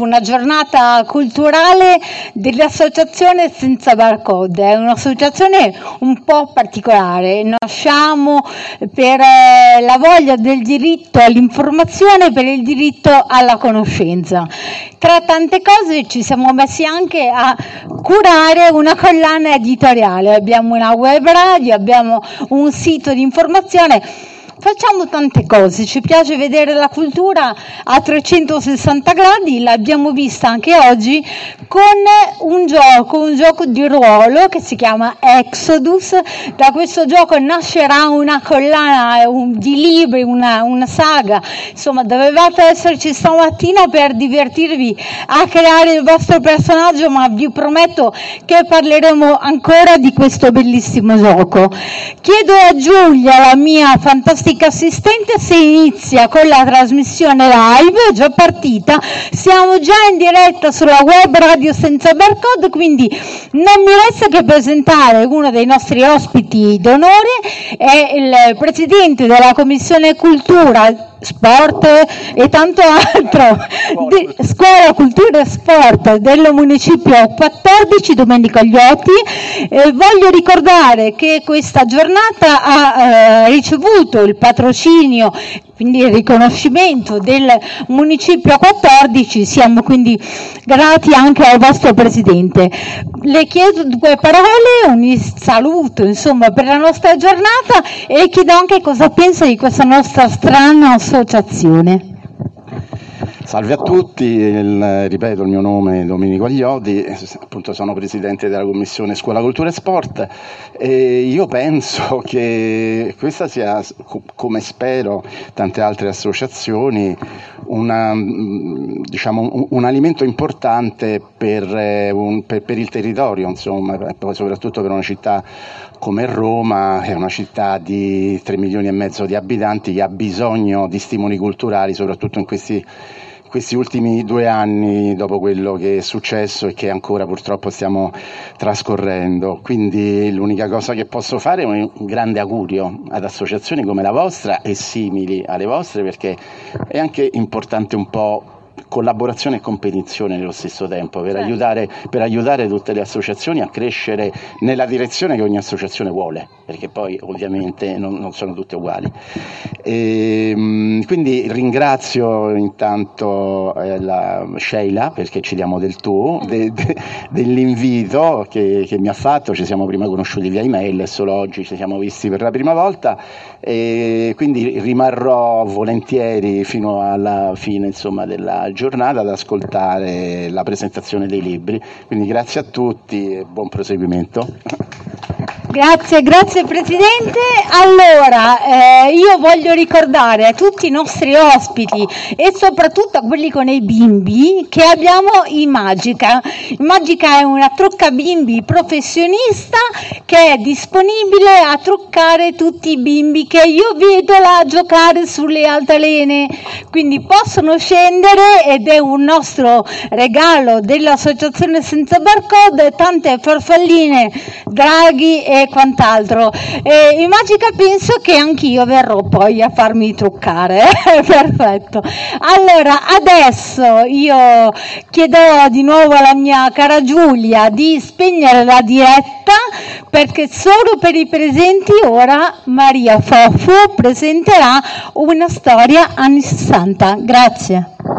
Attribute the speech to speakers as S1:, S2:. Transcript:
S1: una giornata culturale dell'associazione Senza Barcode, è un'associazione un po' particolare, nasciamo per eh, la voglia del diritto all'informazione, per il diritto alla conoscenza. Tra tante cose ci siamo messi anche a curare una collana editoriale, abbiamo una web radio, abbiamo un sito di informazione Facciamo tante cose, ci piace vedere la cultura a 360 gradi, l'abbiamo vista anche oggi con un gioco, un gioco di ruolo che si chiama Exodus. Da questo gioco nascerà una collana un, di libri, una, una saga. Insomma, dovevate esserci stamattina per divertirvi a creare il vostro personaggio, ma vi prometto che parleremo ancora di questo bellissimo gioco. Chiedo a Giulia, la mia fantastica assistente se inizia con la trasmissione live, è già partita, siamo già in diretta sulla web radio senza barcode, quindi non mi resta che presentare uno dei nostri ospiti d'onore, è il presidente della Commissione Cultura sport e tanto altro, di scuola, cultura e sport del municipio 14 Domenico Agliotti. Eh, voglio ricordare che questa giornata ha eh, ricevuto il patrocinio quindi il riconoscimento del Municipio 14, siamo quindi grati anche al vostro Presidente. Le chiedo due parole, un saluto insomma, per la nostra giornata e chiedo anche cosa pensa di questa nostra strana associazione.
S2: Salve a tutti, il, ripeto il mio nome è Domenico Agliodi, appunto sono presidente della commissione Scuola Cultura e Sport e io penso che questa sia, come spero tante altre associazioni, una, diciamo, un, alimento importante per, un, per, per il territorio, insomma, soprattutto per una città come Roma, che è una città di 3 milioni e mezzo di abitanti che ha bisogno di stimoli culturali, soprattutto in questi questi ultimi due anni dopo quello che è successo e che ancora purtroppo stiamo trascorrendo. Quindi l'unica cosa che posso fare è un grande augurio ad associazioni come la vostra e simili alle vostre perché è anche importante un po' collaborazione e competizione nello stesso tempo per, certo. aiutare, per, aiutare, tutte le associazioni a crescere nella direzione che ogni associazione vuole, perché poi ovviamente non, non sono tutte uguali. E, ehm, quindi ringrazio intanto eh, la Sheila perché ci diamo del tu, de, de, dell'invito che, che, mi ha fatto, ci siamo prima conosciuti via email e solo oggi ci siamo visti per la prima volta e quindi rimarrò volentieri fino alla fine insomma, della giornata ad ascoltare la presentazione dei libri. Quindi grazie a tutti e buon proseguimento.
S1: Grazie, grazie Presidente. Allora, eh, io voglio ricordare a tutti i nostri ospiti e soprattutto a quelli con i bimbi che abbiamo i Magica. Magica è una trucca bimbi professionista che è disponibile a truccare tutti i bimbi che io vedo là giocare sulle altalene. Quindi possono scendere ed è un nostro regalo dell'Associazione Senza Barcode, tante farfalline, draghi e quant'altro. E in Magica penso che anch'io verrò poi a farmi truccare. Perfetto. Allora, adesso io chiederò di nuovo alla mia cara Giulia di spegnere la diretta perché solo per i presenti ora Maria Foffo presenterà una storia anni 60. Grazie.